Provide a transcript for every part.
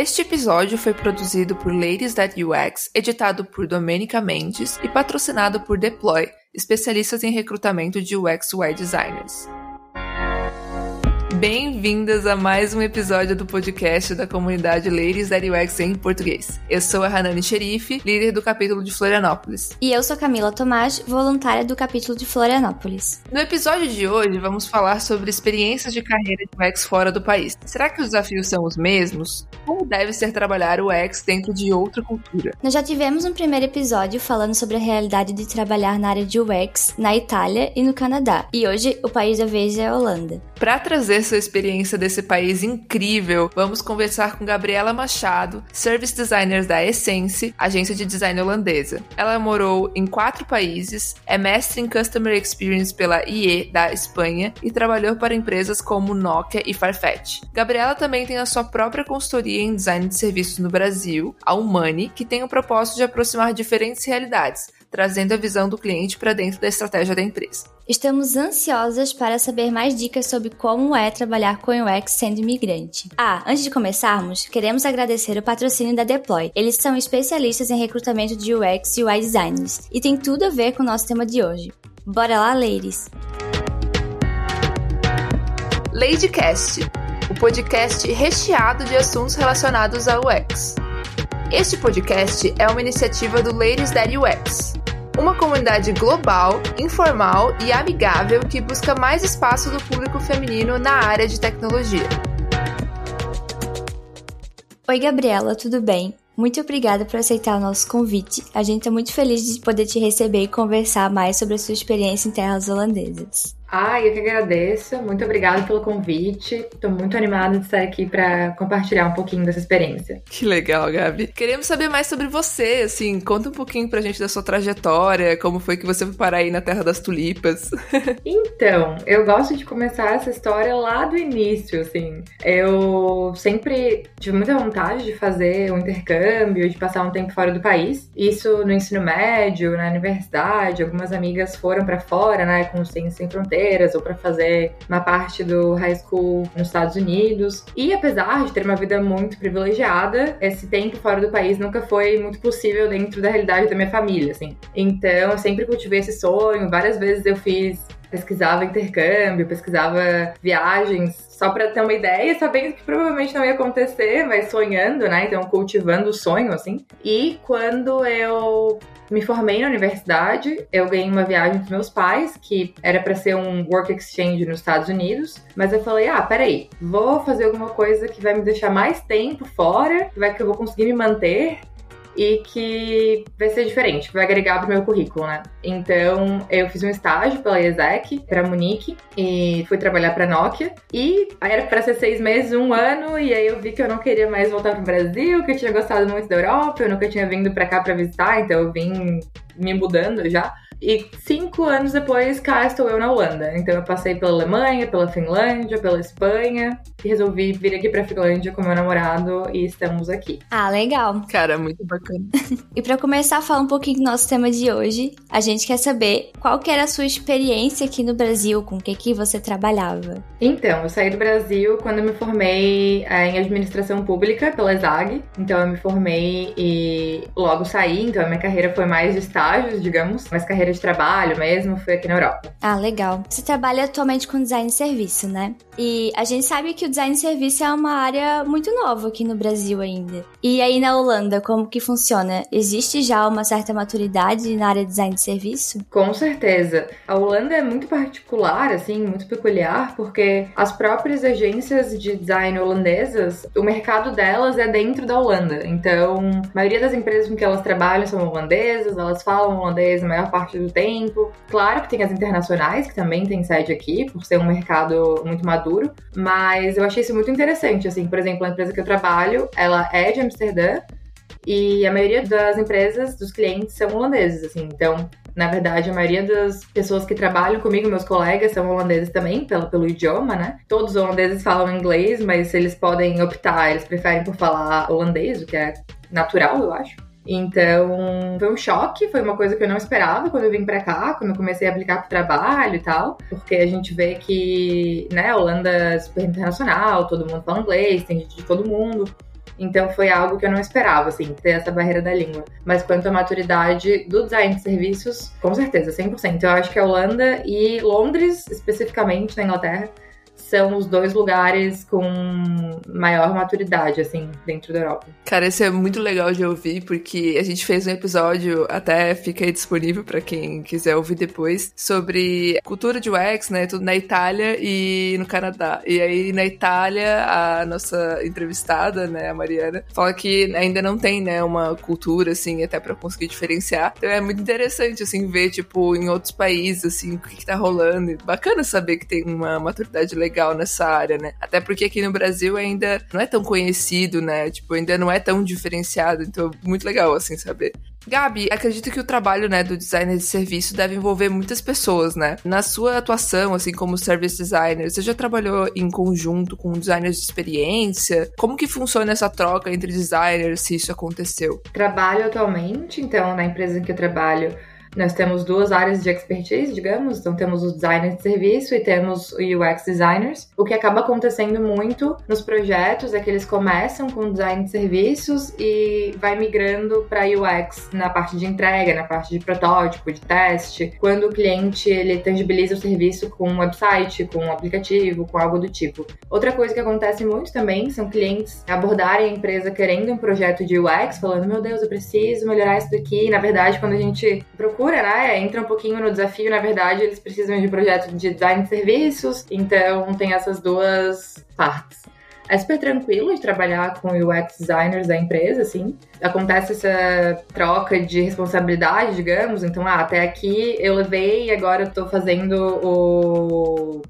Este episódio foi produzido por Ladies That UX, editado por Domenica Mendes e patrocinado por Deploy, especialistas em recrutamento de UX UI designers. Bem-vindas a mais um episódio do podcast da comunidade Ladies that UX em português. Eu sou a Hanani Xerife, líder do capítulo de Florianópolis. E eu sou Camila Tomás, voluntária do capítulo de Florianópolis. No episódio de hoje, vamos falar sobre experiências de carreira de UX fora do país. Será que os desafios são os mesmos? Como deve ser trabalhar o UX dentro de outra cultura? Nós já tivemos um primeiro episódio falando sobre a realidade de trabalhar na área de UX na Itália e no Canadá. E hoje o país da vez é a Holanda. Para trazer sua experiência desse país incrível, vamos conversar com Gabriela Machado, Service Designer da Essence, agência de design holandesa. Ela morou em quatro países, é mestre em Customer Experience pela IE da Espanha e trabalhou para empresas como Nokia e Farfetch. Gabriela também tem a sua própria consultoria em design de serviços no Brasil, a Humani, que tem o propósito de aproximar diferentes realidades, trazendo a visão do cliente para dentro da estratégia da empresa. Estamos ansiosas para saber mais dicas sobre como é trabalhar com UX sendo imigrante. Ah, antes de começarmos, queremos agradecer o patrocínio da Deploy. Eles são especialistas em recrutamento de UX e UI designers e tem tudo a ver com o nosso tema de hoje. Bora lá, ladies! Ladycast, o podcast recheado de assuntos relacionados ao UX. Este podcast é uma iniciativa do Ladies That UX, uma comunidade global, informal e amigável que busca mais espaço do público feminino na área de tecnologia. Oi, Gabriela, tudo bem? Muito obrigada por aceitar o nosso convite. A gente está muito feliz de poder te receber e conversar mais sobre a sua experiência em terras holandesas. Ah, eu que agradeço. Muito obrigada pelo convite. Estou muito animada de estar aqui para compartilhar um pouquinho dessa experiência. Que legal, Gabi. Queremos saber mais sobre você, assim, conta um pouquinho pra gente da sua trajetória, como foi que você foi parar aí na Terra das Tulipas. então, eu gosto de começar essa história lá do início, assim. Eu sempre tive muita vontade de fazer um intercâmbio, de passar um tempo fora do país. Isso no ensino médio, na universidade, algumas amigas foram para fora, né, com o Ciência Sem Fronteiras ou para fazer uma parte do high school nos Estados Unidos. E apesar de ter uma vida muito privilegiada, esse tempo fora do país nunca foi muito possível dentro da realidade da minha família, assim. Então, eu sempre cultivei esse sonho, várias vezes eu fiz pesquisava intercâmbio, pesquisava viagens, só para ter uma ideia, sabendo que provavelmente não ia acontecer, mas sonhando, né? Então, cultivando o sonho, assim. E quando eu me formei na universidade, eu ganhei uma viagem dos meus pais, que era para ser um work exchange nos Estados Unidos, mas eu falei: ah, peraí, vou fazer alguma coisa que vai me deixar mais tempo fora, que vai que eu vou conseguir me manter e que vai ser diferente, vai agregar pro meu currículo, né? Então, eu fiz um estágio pela ESEC para Munique e fui trabalhar para Nokia. E era para ser seis meses, um ano, e aí eu vi que eu não queria mais voltar pro Brasil, que eu tinha gostado muito da Europa, eu nunca tinha vindo para cá para visitar, então eu vim me mudando já. E cinco anos depois, cá estou eu na Holanda. Então eu passei pela Alemanha, pela Finlândia, pela Espanha e resolvi vir aqui pra Finlândia com meu namorado e estamos aqui. Ah, legal. Cara, muito bacana. e para começar a falar um pouquinho do nosso tema de hoje, a gente quer saber qual que era a sua experiência aqui no Brasil, com o que que você trabalhava. Então, eu saí do Brasil quando eu me formei é, em administração pública pela ESAG. Então eu me formei e logo saí, então a minha carreira foi mais de estágios, digamos, mas carreira carreira de trabalho mesmo foi aqui na Europa. Ah, legal. Você trabalha atualmente com design de serviço, né? E a gente sabe que o design de serviço é uma área muito nova aqui no Brasil ainda. E aí na Holanda, como que funciona? Existe já uma certa maturidade na área de design de serviço? Com certeza. A Holanda é muito particular, assim, muito peculiar, porque as próprias agências de design holandesas, o mercado delas é dentro da Holanda. Então, a maioria das empresas com que elas trabalham são holandesas, elas falam holandês a maior parte do tempo. Claro que tem as internacionais, que também tem sede aqui, por ser um mercado muito maduro, mas eu achei isso muito interessante, assim, por exemplo, a empresa que eu trabalho, ela é de Amsterdã, e a maioria das empresas, dos clientes, são holandeses, assim, então na verdade, a maioria das pessoas que trabalham comigo, meus colegas, são holandeses também, pelo, pelo idioma, né? Todos os holandeses falam inglês, mas eles podem optar, eles preferem por falar holandês, o que é natural, eu acho. Então, foi um choque, foi uma coisa que eu não esperava quando eu vim para cá, quando eu comecei a aplicar pro trabalho e tal, porque a gente vê que, né, a Holanda é super internacional, todo mundo fala inglês, tem gente de todo mundo. Então foi algo que eu não esperava, assim, ter essa barreira da língua. Mas quanto à maturidade do design de serviços, com certeza, 100%. Eu acho que a Holanda e Londres, especificamente na Inglaterra, são os dois lugares com maior maturidade, assim, dentro da Europa. Cara, isso é muito legal de ouvir, porque a gente fez um episódio, até fica aí disponível para quem quiser ouvir depois, sobre cultura de UX, né, tudo na Itália e no Canadá. E aí, na Itália, a nossa entrevistada, né, a Mariana, fala que ainda não tem, né, uma cultura, assim, até para conseguir diferenciar. Então é muito interessante, assim, ver, tipo, em outros países, assim, o que, que tá rolando. Bacana saber que tem uma maturidade legal legal nessa área, né? Até porque aqui no Brasil ainda não é tão conhecido, né? Tipo, ainda não é tão diferenciado, então muito legal assim saber. Gabi, acredito que o trabalho, né, do designer de serviço deve envolver muitas pessoas, né? Na sua atuação, assim como service designer, você já trabalhou em conjunto com designers de experiência? Como que funciona essa troca entre designers, se isso aconteceu? Trabalho atualmente, então, na empresa em que eu trabalho, nós temos duas áreas de expertise, digamos, então temos os designers de serviço e temos o UX designers. O que acaba acontecendo muito nos projetos é que eles começam com design de serviços e vai migrando para UX na parte de entrega, na parte de protótipo, de teste, quando o cliente ele tangibiliza o serviço com um website, com um aplicativo, com algo do tipo. Outra coisa que acontece muito também são clientes abordarem a empresa querendo um projeto de UX, falando: "Meu Deus, eu preciso melhorar isso daqui". Na verdade, quando a gente procura procura, né? Entra um pouquinho no desafio, na verdade, eles precisam de projeto de design de serviços, então tem essas duas partes. É super tranquilo de trabalhar com UX designers da empresa, assim. Acontece essa troca de responsabilidade, digamos. Então, ah, até aqui eu levei agora eu tô fazendo o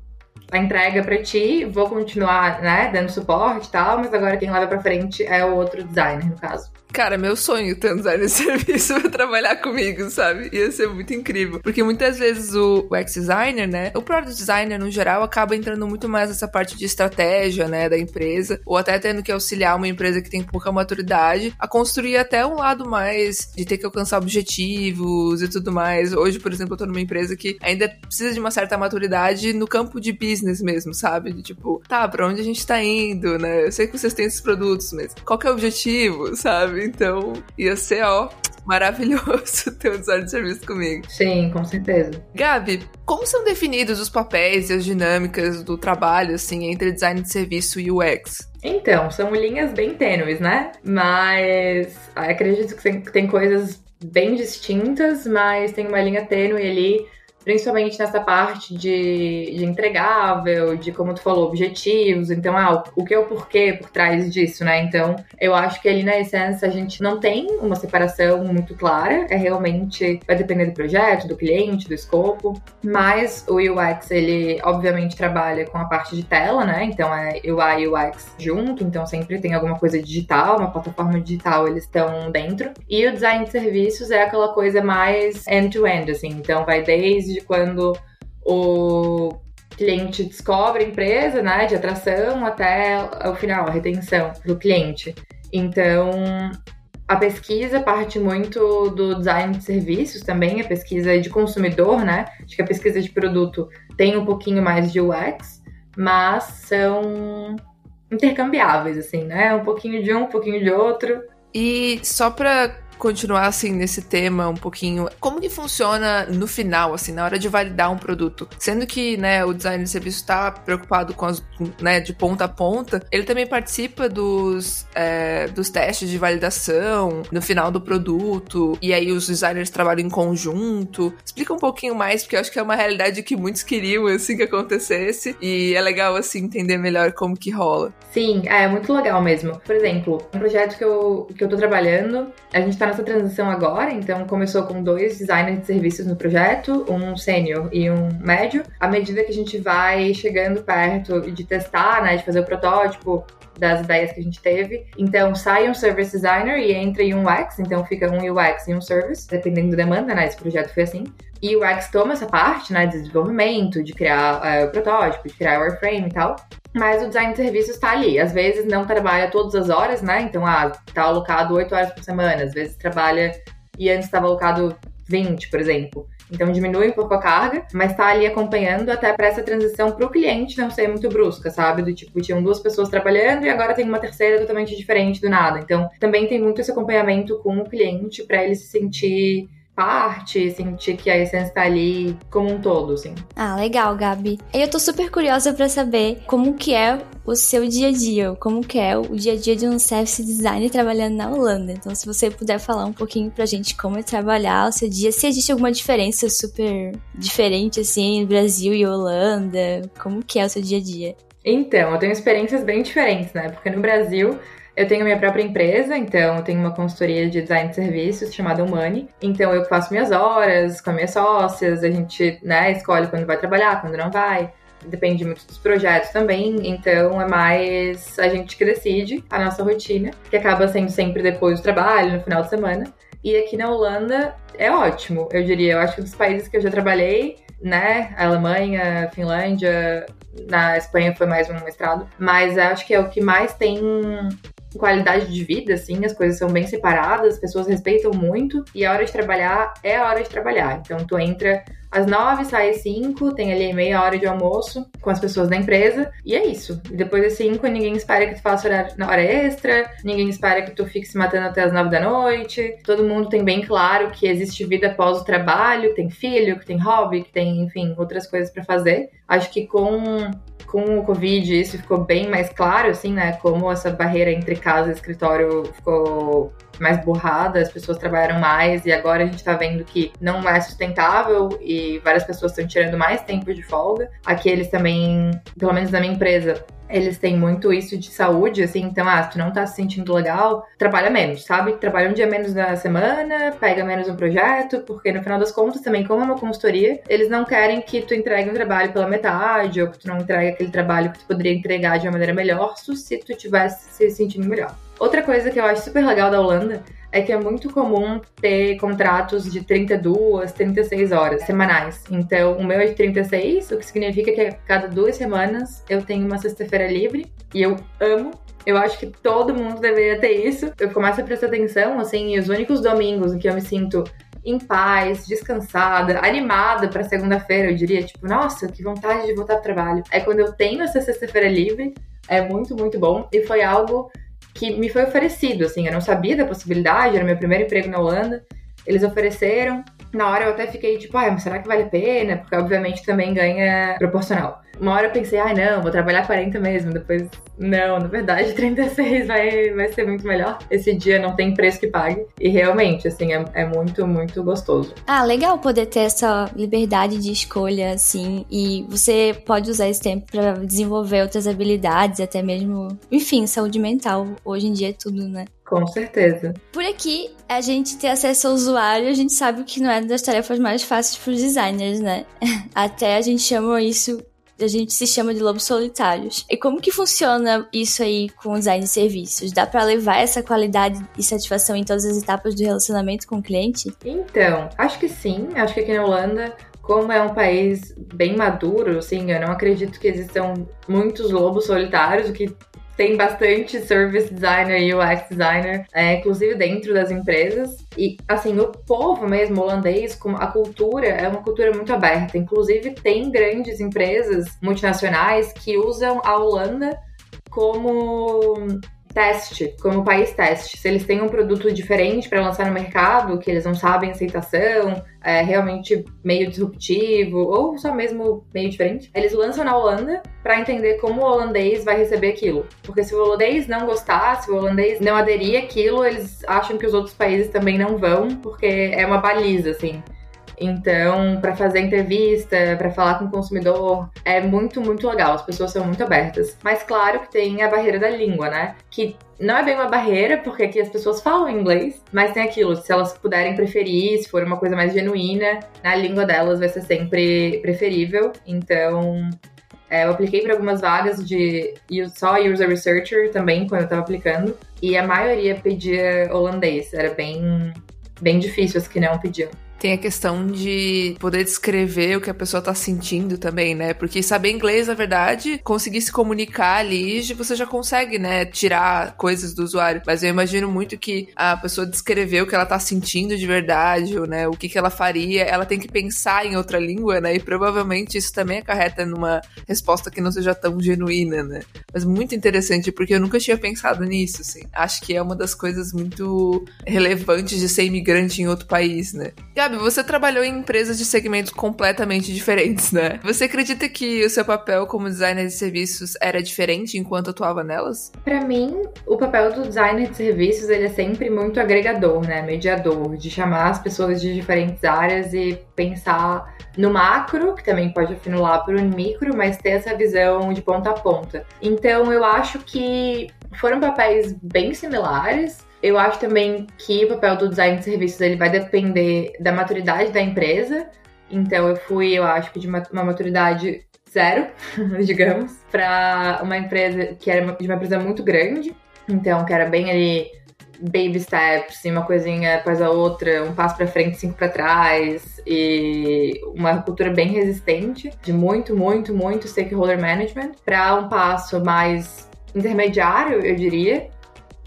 a entrega para ti, vou continuar, né, dando suporte e tal, mas agora quem leva para frente é o outro designer, no caso. Cara, meu sonho ter um designer de serviço pra trabalhar comigo, sabe? Ia ser muito incrível. Porque muitas vezes o UX designer, né? O product designer, no geral, acaba entrando muito mais nessa parte de estratégia, né? Da empresa. Ou até tendo que auxiliar uma empresa que tem pouca maturidade a construir até um lado mais de ter que alcançar objetivos e tudo mais. Hoje, por exemplo, eu tô numa empresa que ainda precisa de uma certa maturidade no campo de business mesmo, sabe? De tipo, tá, pra onde a gente tá indo, né? Eu sei que vocês têm esses produtos, mas qual que é o objetivo, sabe? Então, ia ser, ó, maravilhoso ter um design de serviço comigo. Sim, com certeza. Gabi, como são definidos os papéis e as dinâmicas do trabalho, assim, entre design de serviço e UX? Então, são linhas bem tênues, né? Mas acredito que tem coisas bem distintas, mas tem uma linha tênue ali principalmente nessa parte de, de entregável, de como tu falou, objetivos. Então, ah, o que é o porquê por trás disso, né? Então, eu acho que ali na essência a gente não tem uma separação muito clara, é realmente vai depender do projeto, do cliente, do escopo, mas o UX ele obviamente trabalha com a parte de tela, né? Então é UI e UX junto, então sempre tem alguma coisa digital, uma plataforma digital, eles estão dentro. E o design de serviços é aquela coisa mais end-to-end, -end, assim, então vai desde de quando o cliente descobre a empresa, né, de atração até o final, a retenção do cliente. Então, a pesquisa parte muito do design de serviços também, a pesquisa de consumidor, né? Acho que a pesquisa de produto tem um pouquinho mais de UX, mas são intercambiáveis, assim, né? Um pouquinho de um, um pouquinho de outro. E só para continuar assim nesse tema um pouquinho. Como que funciona no final, assim, na hora de validar um produto? Sendo que, né, o designer de serviço está preocupado com as, né, de ponta a ponta, ele também participa dos, é, dos testes de validação no final do produto, e aí os designers trabalham em conjunto. Explica um pouquinho mais, porque eu acho que é uma realidade que muitos queriam, assim, que acontecesse, e é legal, assim, entender melhor como que rola. Sim, é muito legal mesmo. Por exemplo, um projeto que eu, que eu tô trabalhando, a gente tá nessa transição agora, então começou com dois designers de serviços no projeto, um sênior e um médio. À medida que a gente vai chegando perto de testar, né, de fazer o protótipo, das ideias que a gente teve. Então, sai um service designer e entra em um UX, então fica um UX e um service, dependendo da demanda, né? Esse projeto foi assim. E o UX toma essa parte, né, de desenvolvimento, de criar uh, o protótipo, de criar o wireframe e tal. Mas o design de serviços está ali. Às vezes não trabalha todas as horas, né? Então, ah, tá alocado 8 horas por semana. Às vezes trabalha e antes estava alocado 20, por exemplo. Então diminui um pouco a carga, mas tá ali acompanhando até para essa transição pro cliente não ser muito brusca, sabe? Do tipo, tinham duas pessoas trabalhando e agora tem uma terceira totalmente diferente do nada. Então também tem muito esse acompanhamento com o cliente para ele se sentir parte, sentir que a essência tá ali como um todo, assim. Ah, legal, Gabi. Eu tô super curiosa para saber como que é o seu dia a dia, como que é o dia a dia de um service designer trabalhando na Holanda. Então, se você puder falar um pouquinho pra gente como é trabalhar o seu dia, se existe alguma diferença super diferente, assim, Brasil e Holanda, como que é o seu dia a dia? Então, eu tenho experiências bem diferentes, né? Porque no Brasil eu tenho minha própria empresa, então eu tenho uma consultoria de design de serviços chamada Humani. Então eu faço minhas horas com as minhas sócias, a gente né, escolhe quando vai trabalhar, quando não vai. Depende muito dos projetos também, então é mais a gente que decide a nossa rotina, que acaba sendo sempre depois do trabalho, no final de semana. E aqui na Holanda é ótimo, eu diria. Eu acho que dos países que eu já trabalhei, né? A Alemanha, Finlândia, na Espanha foi mais um mestrado, mas acho que é o que mais tem qualidade de vida, assim, as coisas são bem separadas, as pessoas respeitam muito e a hora de trabalhar é a hora de trabalhar. Então tu entra às nove, sai às cinco, tem ali meia hora de almoço com as pessoas da empresa e é isso. Depois das cinco, ninguém espera que tu faça na hora extra, ninguém espera que tu fique se matando até as nove da noite. Todo mundo tem bem claro que existe vida após o trabalho, que tem filho, que tem hobby, que tem, enfim, outras coisas para fazer. Acho que com com o Covid isso ficou bem mais claro, assim, né? Como essa barreira entre casa e escritório ficou mais borrada, as pessoas trabalharam mais e agora a gente tá vendo que não é sustentável e várias pessoas estão tirando mais tempo de folga. Aqui eles também, pelo menos na minha empresa, eles têm muito isso de saúde, assim, então, ah, se tu não tá se sentindo legal, trabalha menos, sabe? Trabalha um dia menos na semana, pega menos um projeto, porque no final das contas também, como é uma consultoria, eles não querem que tu entregue um trabalho pela metade, ou que tu não entregue aquele trabalho que tu poderia entregar de uma maneira melhor, se tu tivesse se sentindo melhor. Outra coisa que eu acho super legal da Holanda é que é muito comum ter contratos de 32, 36 horas semanais. Então, o meu é de 36, o que significa que a cada duas semanas eu tenho uma sexta-feira livre e eu amo. Eu acho que todo mundo deveria ter isso. Eu começo a prestar atenção, assim, os únicos domingos em que eu me sinto em paz, descansada, animada para segunda-feira, eu diria, tipo, nossa, que vontade de voltar pro trabalho. É quando eu tenho essa sexta-feira livre, é muito, muito bom. E foi algo que me foi oferecido, assim, eu não sabia da possibilidade, era meu primeiro emprego na Holanda. Eles ofereceram. Na hora eu até fiquei tipo, ah, mas será que vale a pena? Porque obviamente também ganha proporcional. Uma hora eu pensei, ah, não, vou trabalhar 40 mesmo. Depois, não, na verdade, 36 vai, vai ser muito melhor. Esse dia não tem preço que pague. E realmente, assim, é, é muito, muito gostoso. Ah, legal poder ter essa liberdade de escolha, assim. E você pode usar esse tempo para desenvolver outras habilidades, até mesmo, enfim, saúde mental. Hoje em dia é tudo, né? Com certeza. Por aqui, a gente ter acesso ao usuário, a gente sabe que não é das tarefas mais fáceis para os designers, né? Até a gente chama isso a gente se chama de lobos solitários. E como que funciona isso aí com o design de serviços? Dá para levar essa qualidade e satisfação em todas as etapas do relacionamento com o cliente? Então, acho que sim. Acho que aqui na Holanda como é um país bem maduro, assim, eu não acredito que existam muitos lobos solitários, o que tem bastante service designer e UX designer, é, inclusive dentro das empresas. E, assim, o povo mesmo holandês, a cultura é uma cultura muito aberta. Inclusive, tem grandes empresas multinacionais que usam a Holanda como teste, como país teste. Se eles têm um produto diferente para lançar no mercado, que eles não sabem aceitação, é realmente meio disruptivo, ou só mesmo meio diferente, eles lançam na Holanda para entender como o holandês vai receber aquilo. Porque se o holandês não gostar, se o holandês não aderir àquilo, eles acham que os outros países também não vão, porque é uma baliza, assim. Então, para fazer entrevista, para falar com o consumidor, é muito, muito legal. As pessoas são muito abertas. Mas claro que tem a barreira da língua, né? Que não é bem uma barreira, porque aqui as pessoas falam inglês, mas tem aquilo, se elas puderem preferir, se for uma coisa mais genuína, na língua delas vai ser sempre preferível. Então, é, eu apliquei para algumas vagas de só user researcher também, quando eu estava aplicando, e a maioria pedia holandês, era bem, bem difícil as que não pediam. Tem a questão de poder descrever o que a pessoa tá sentindo também, né? Porque saber inglês, na verdade, conseguir se comunicar ali, você já consegue, né, tirar coisas do usuário. Mas eu imagino muito que a pessoa descrever o que ela tá sentindo de verdade, ou, né, o que, que ela faria, ela tem que pensar em outra língua, né? E provavelmente isso também acarreta numa resposta que não seja tão genuína, né? Mas muito interessante, porque eu nunca tinha pensado nisso, assim. Acho que é uma das coisas muito relevantes de ser imigrante em outro país, né? Você trabalhou em empresas de segmentos completamente diferentes, né? Você acredita que o seu papel como designer de serviços era diferente enquanto atuava nelas? Para mim, o papel do designer de serviços ele é sempre muito agregador, né? Mediador, de chamar as pessoas de diferentes áreas e pensar no macro, que também pode afinular para o micro, mas ter essa visão de ponta a ponta. Então, eu acho que foram papéis bem similares. Eu acho também que o papel do design de serviços ele vai depender da maturidade da empresa. Então, eu fui, eu acho que de uma, uma maturidade zero, digamos, para uma empresa que era de uma empresa muito grande. Então, que era bem ali baby steps, uma coisinha após a outra, um passo para frente, cinco para trás, e uma cultura bem resistente, de muito, muito, muito stakeholder management, para um passo mais intermediário, eu diria,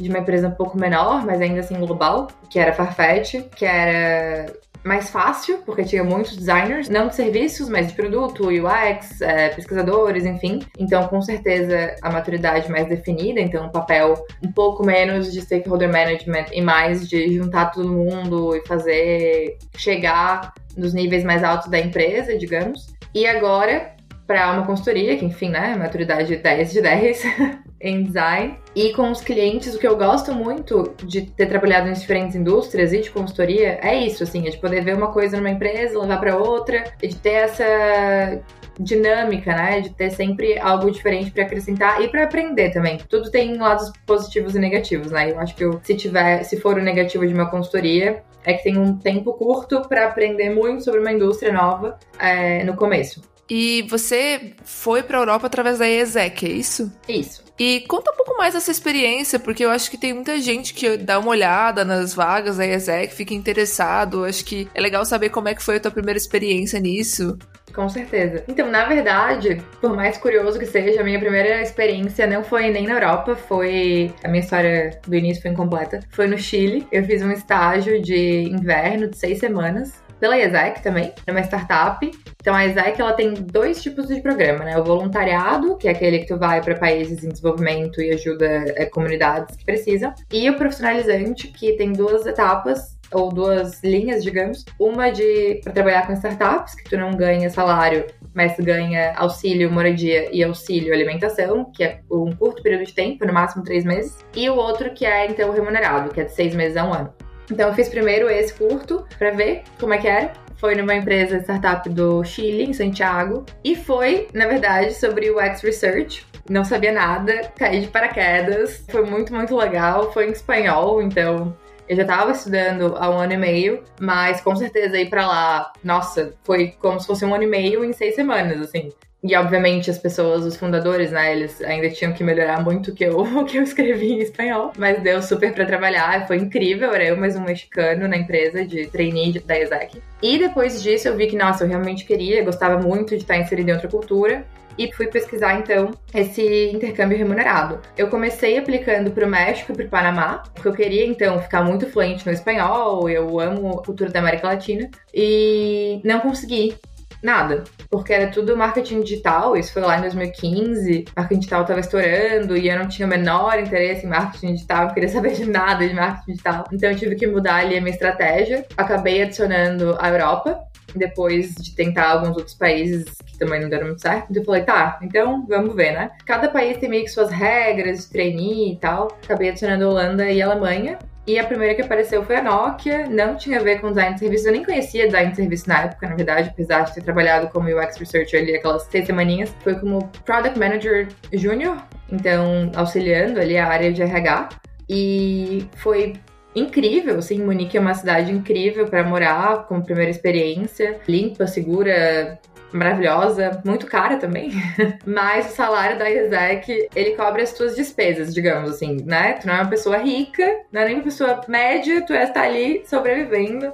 de uma empresa um pouco menor, mas ainda assim global, que era Farfetch, que era mais fácil, porque tinha muitos designers, não de serviços, mas de produto, UX, é, pesquisadores, enfim. Então, com certeza, a maturidade mais definida, então, um papel um pouco menos de stakeholder management e mais de juntar todo mundo e fazer chegar nos níveis mais altos da empresa, digamos. E agora, para uma consultoria, que enfim, né, maturidade 10 de 10 em design. E com os clientes, o que eu gosto muito de ter trabalhado em diferentes indústrias e de consultoria é isso, assim, é de poder ver uma coisa numa empresa, levar para outra, de ter essa dinâmica, né? De ter sempre algo diferente para acrescentar e para aprender também. Tudo tem lados positivos e negativos, né? Eu acho que eu, se tiver, se for o negativo de uma consultoria, é que tem um tempo curto para aprender muito sobre uma indústria nova é, no começo. E você foi para a Europa através da ESEC, é isso? Isso. E conta um pouco mais dessa experiência, porque eu acho que tem muita gente que dá uma olhada nas vagas da ESEC, fica interessado. Acho que é legal saber como é que foi a tua primeira experiência nisso. Com certeza. Então, na verdade, por mais curioso que seja, a minha primeira experiência não foi nem na Europa, foi. A minha história do início foi incompleta. Foi no Chile. Eu fiz um estágio de inverno de seis semanas pela ESEC também, é uma startup. Então a ESEC ela tem dois tipos de programa, né? O voluntariado, que é aquele que tu vai para países em desenvolvimento e ajuda é, comunidades que precisam, e o profissionalizante, que tem duas etapas ou duas linhas, digamos. Uma de para trabalhar com startups, que tu não ganha salário, mas ganha auxílio moradia e auxílio alimentação, que é um curto período de tempo, no máximo três meses. E o outro que é então remunerado, que é de seis meses a um ano. Então eu fiz primeiro esse curto para ver como é que era. Foi numa empresa startup do Chile, em Santiago, e foi, na verdade, sobre o X Research. Não sabia nada, caí de paraquedas. Foi muito, muito legal. Foi em espanhol, então eu já estava estudando há um ano e meio, mas com certeza ir para lá, nossa, foi como se fosse um ano e meio em seis semanas, assim. E obviamente as pessoas, os fundadores, né, eles ainda tinham que melhorar muito o que eu, que eu escrevi em espanhol, mas deu super para trabalhar, foi incrível, era eu mais um mexicano na empresa de trainee da ESEC. E depois disso eu vi que, nossa, eu realmente queria, gostava muito de estar inserido em outra cultura, e fui pesquisar então esse intercâmbio remunerado. Eu comecei aplicando para o México e para o Panamá, porque eu queria então ficar muito fluente no espanhol, eu amo a cultura da América Latina. E não consegui nada. Porque era tudo marketing digital, isso foi lá em 2015, marketing digital tava estourando e eu não tinha o menor interesse em marketing digital, não queria saber de nada de marketing digital. Então eu tive que mudar ali a minha estratégia. Acabei adicionando a Europa, depois de tentar alguns outros países que também não deram muito certo. Eu falei, tá, então vamos ver, né? Cada país tem meio que suas regras de trainee e tal. Acabei adicionando Holanda e Alemanha. E a primeira que apareceu foi a Nokia, não tinha a ver com design de serviços, eu nem conhecia design de serviço na época, na verdade, apesar de ter trabalhado como UX Researcher ali aquelas seis semaninhas. Foi como Product Manager Junior, então auxiliando ali a área de RH. E foi incrível, assim, Munique é uma cidade incrível para morar, como primeira experiência, limpa, segura, maravilhosa, muito cara também. Mas o salário da IESEC, ele cobre as tuas despesas, digamos assim, né? Tu não é uma pessoa rica, não é nem uma pessoa média, tu está ali sobrevivendo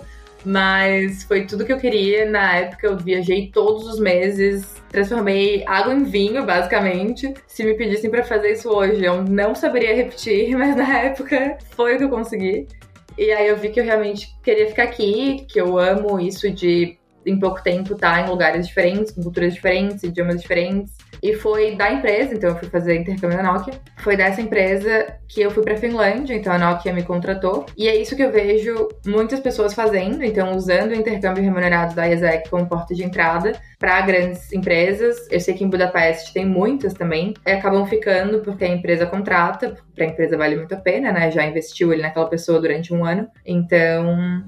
Mas foi tudo que eu queria. Na época eu viajei todos os meses, transformei água em vinho, basicamente. Se me pedissem para fazer isso hoje, eu não saberia repetir, mas na época foi o que eu consegui. E aí eu vi que eu realmente queria ficar aqui, que eu amo isso de em pouco tempo estar tá em lugares diferentes, com culturas diferentes, idiomas diferentes. E foi da empresa, então eu fui fazer intercâmbio na Nokia. Foi dessa empresa que eu fui para Finlândia, então a Nokia me contratou. E é isso que eu vejo muitas pessoas fazendo, então usando o intercâmbio remunerado da IESEC como porta de entrada para grandes empresas. Eu sei que em Budapeste tem muitas também. E acabam ficando porque a empresa contrata, para a empresa vale muito a pena, né? Já investiu ele naquela pessoa durante um ano. Então,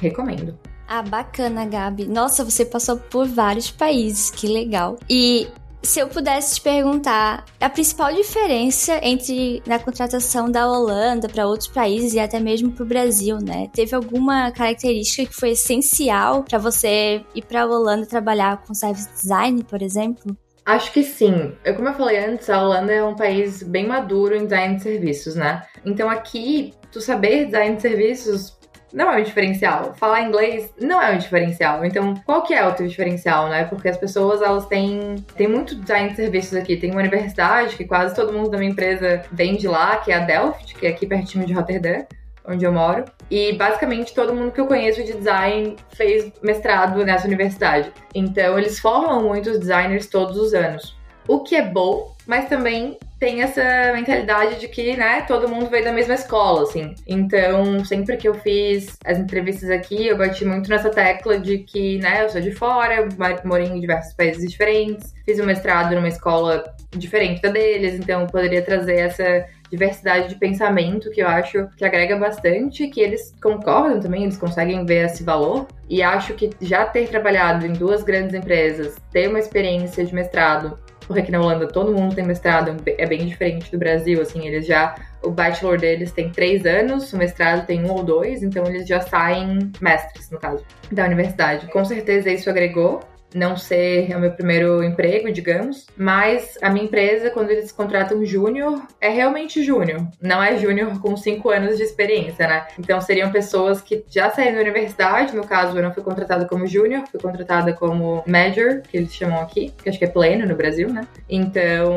recomendo. Ah, bacana, Gabi. Nossa, você passou por vários países, que legal. E se eu pudesse te perguntar a principal diferença entre na contratação da Holanda para outros países e até mesmo para o Brasil, né? Teve alguma característica que foi essencial para você ir para a Holanda trabalhar com service design, por exemplo? Acho que sim. Eu, como eu falei antes, a Holanda é um país bem maduro em design de serviços, né? Então aqui, tu saber design de serviços não é um diferencial. Falar inglês não é um diferencial. Então, qual que é o teu diferencial, né? Porque as pessoas, elas têm... Tem muito design de serviços aqui. Tem uma universidade que quase todo mundo da minha empresa vem de lá, que é a Delft, que é aqui pertinho de Rotterdam onde eu moro. E basicamente todo mundo que eu conheço de design fez mestrado nessa universidade. Então eles formam muitos designers todos os anos. O que é bom, mas também tem essa mentalidade de que, né, todo mundo veio da mesma escola, assim. Então, sempre que eu fiz as entrevistas aqui, eu bati muito nessa tecla de que, né, eu sou de fora, morei em diversos países diferentes, fiz um mestrado numa escola diferente da deles, então eu poderia trazer essa diversidade de pensamento que eu acho que agrega bastante, que eles concordam também, eles conseguem ver esse valor. E acho que já ter trabalhado em duas grandes empresas, ter uma experiência de mestrado porque aqui na Holanda todo mundo tem mestrado, é bem diferente do Brasil, assim, eles já. O bachelor deles tem três anos, o mestrado tem um ou dois, então eles já saem mestres, no caso, da universidade. Com certeza isso agregou não ser o meu primeiro emprego, digamos, mas a minha empresa, quando eles contratam júnior, é realmente júnior, não é júnior com cinco anos de experiência, né? Então seriam pessoas que já saíram da universidade, no caso eu não fui contratada como júnior, fui contratada como major, que eles chamam aqui, que acho que é pleno no Brasil, né? Então,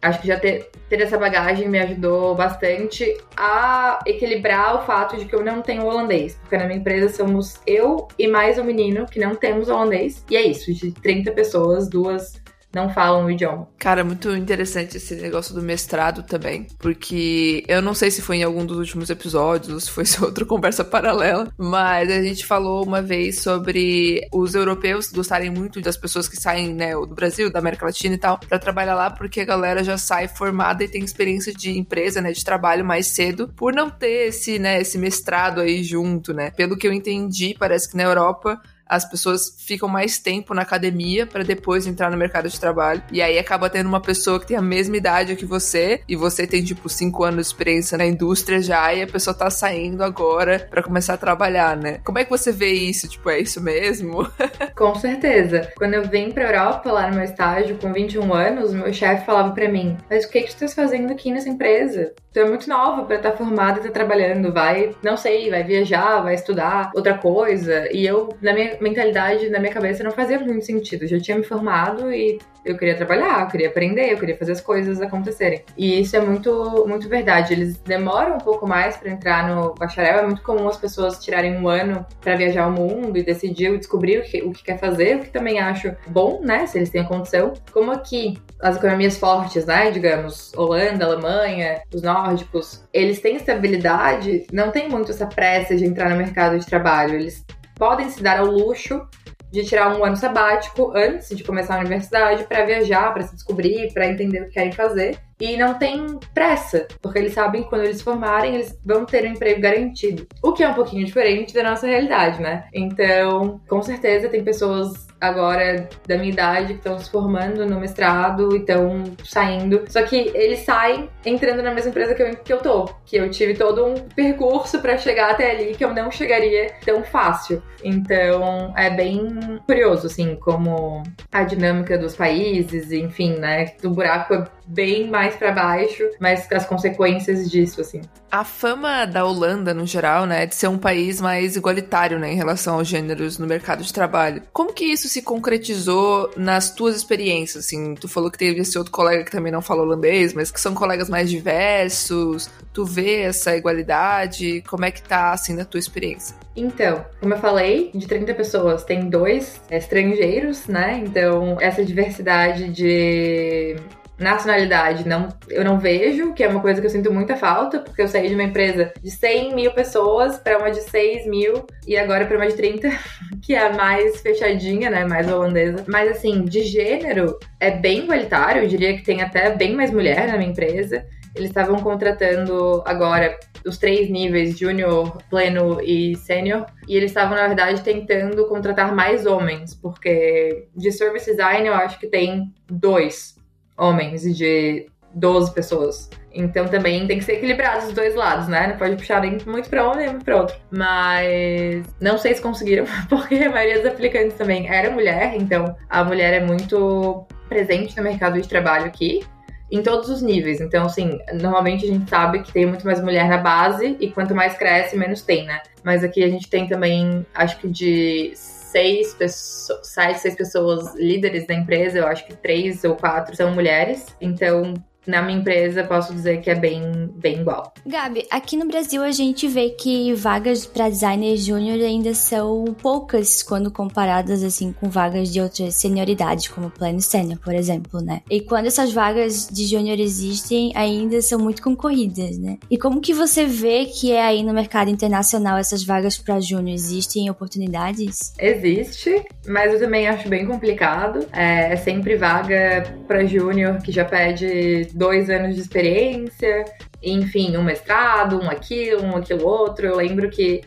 acho que já ter, ter essa bagagem me ajudou bastante a equilibrar o fato de que eu não tenho holandês, porque na minha empresa somos eu e mais um menino que não temos holandês, e é isso isso, de 30 pessoas, duas não falam o idioma. Cara, muito interessante esse negócio do mestrado também, porque eu não sei se foi em algum dos últimos episódios ou se foi outra conversa paralela, mas a gente falou uma vez sobre os europeus gostarem muito das pessoas que saem, né, do Brasil, da América Latina e tal, para trabalhar lá, porque a galera já sai formada e tem experiência de empresa, né, de trabalho mais cedo, por não ter esse, né, esse mestrado aí junto, né? Pelo que eu entendi, parece que na Europa as pessoas ficam mais tempo na academia para depois entrar no mercado de trabalho. E aí acaba tendo uma pessoa que tem a mesma idade que você e você tem tipo cinco anos de experiência na indústria já e a pessoa tá saindo agora para começar a trabalhar, né? Como é que você vê isso? Tipo, é isso mesmo? com certeza. Quando eu vim pra Europa lá no meu estágio com 21 anos, meu chefe falava para mim: "Mas o que que tu estás fazendo aqui nessa empresa? Tu é muito nova para estar tá formada e tá trabalhando, vai, não sei, vai viajar, vai estudar outra coisa". E eu na minha mentalidade na minha cabeça não fazia muito sentido. Eu já tinha me formado e eu queria trabalhar, eu queria aprender, eu queria fazer as coisas acontecerem. E isso é muito, muito verdade. Eles demoram um pouco mais para entrar no bacharel. É muito comum as pessoas tirarem um ano para viajar o mundo e decidir, descobrir o que, o que quer fazer, o que também acho bom, né? Se eles têm a condição. Como aqui, as economias fortes, né? Digamos, Holanda, Alemanha, os nórdicos, eles têm estabilidade, não tem muito essa pressa de entrar no mercado de trabalho. Eles podem se dar ao luxo de tirar um ano sabático antes de começar a universidade para viajar, para se descobrir, para entender o que querem fazer e não tem pressa, porque eles sabem que quando eles formarem, eles vão ter um emprego garantido. O que é um pouquinho diferente da nossa realidade, né? Então, com certeza tem pessoas agora da minha idade que estão se formando no mestrado e estão saindo. Só que eles saem entrando na mesma empresa que eu, que eu tô. Que eu tive todo um percurso para chegar até ali que eu não chegaria tão fácil. Então é bem curioso, assim, como a dinâmica dos países, enfim, né? O buraco é bem mais para baixo, mas as consequências disso, assim. A fama da Holanda, no geral, né, de ser um país mais igualitário, né, em relação aos gêneros no mercado de trabalho. Como que isso se concretizou nas tuas experiências, assim? Tu falou que teve esse outro colega que também não fala holandês, mas que são colegas mais diversos. Tu vê essa igualdade? Como é que tá, assim, na tua experiência? Então, como eu falei, de 30 pessoas tem dois estrangeiros, né? Então, essa diversidade de nacionalidade não, eu não vejo, que é uma coisa que eu sinto muita falta, porque eu saí de uma empresa de 100 mil pessoas para uma de 6 mil e agora para uma de 30, que é a mais fechadinha, né, mais holandesa. Mas assim, de gênero, é bem igualitário, eu diria que tem até bem mais mulher na minha empresa. Eles estavam contratando agora os três níveis, júnior, pleno e sênior, e eles estavam, na verdade, tentando contratar mais homens, porque de service design eu acho que tem dois homens e de 12 pessoas. Então também tem que ser equilibrado os dois lados, né? Não pode puxar nem muito para um nem para outro. Mas não sei se conseguiram, porque a maioria dos aplicantes também era mulher, então a mulher é muito presente no mercado de trabalho aqui. Em todos os níveis. Então, assim, normalmente a gente sabe que tem muito mais mulher na base e quanto mais cresce, menos tem, né? Mas aqui a gente tem também, acho que de seis pessoas, seis pessoas líderes da empresa, eu acho que três ou quatro são mulheres. Então, na minha empresa, posso dizer que é bem, bem igual. Gabi, aqui no Brasil a gente vê que vagas para designer júnior ainda são poucas quando comparadas assim com vagas de outras senioridades, como plano sênior, por exemplo, né? E quando essas vagas de júnior existem, ainda são muito concorridas, né? E como que você vê que é aí no mercado internacional essas vagas para júnior? Existem oportunidades? Existe, mas eu também acho bem complicado. É, é sempre vaga para júnior que já pede dois anos de experiência, enfim, um mestrado, um aquilo, um aquilo outro. Eu lembro que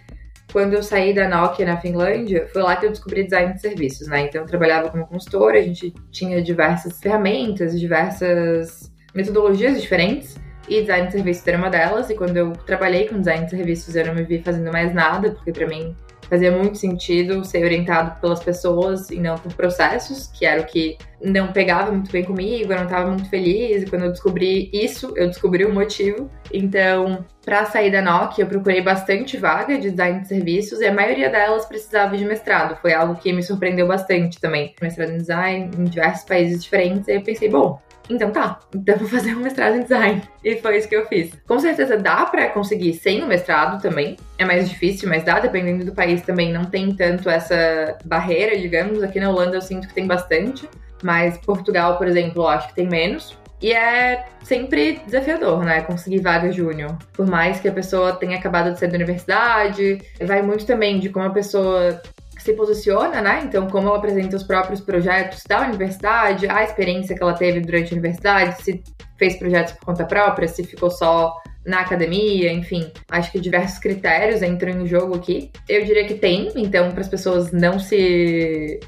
quando eu saí da Nokia na Finlândia, foi lá que eu descobri design de serviços, né? Então eu trabalhava como consultora, a gente tinha diversas ferramentas, diversas metodologias diferentes. E design de serviços era uma delas, e quando eu trabalhei com design de serviços, eu não me vi fazendo mais nada, porque para mim fazia muito sentido ser orientado pelas pessoas e não por processos, que era o que não pegava muito bem comigo, eu não estava muito feliz. E quando eu descobri isso, eu descobri o motivo. Então, para sair da Nokia, eu procurei bastante vaga de design de serviços e a maioria delas precisava de mestrado. Foi algo que me surpreendeu bastante também. Mestrado em design em diversos países diferentes. E eu pensei, bom, então tá, então vou fazer um mestrado em design. E foi isso que eu fiz. Com certeza dá para conseguir sem o mestrado também. É mais difícil, mas dá, dependendo do país também. Não tem tanto essa barreira, digamos. Aqui na Holanda eu sinto que tem bastante. Mas Portugal, por exemplo, eu acho que tem menos. E é sempre desafiador, né? Conseguir vaga júnior. Por mais que a pessoa tenha acabado de sair da universidade, vai muito também de como a pessoa se posiciona, né? Então, como ela apresenta os próprios projetos da universidade, a experiência que ela teve durante a universidade, se fez projetos por conta própria, se ficou só na academia, enfim, acho que diversos critérios entram em jogo aqui. Eu diria que tem, então, para as pessoas não se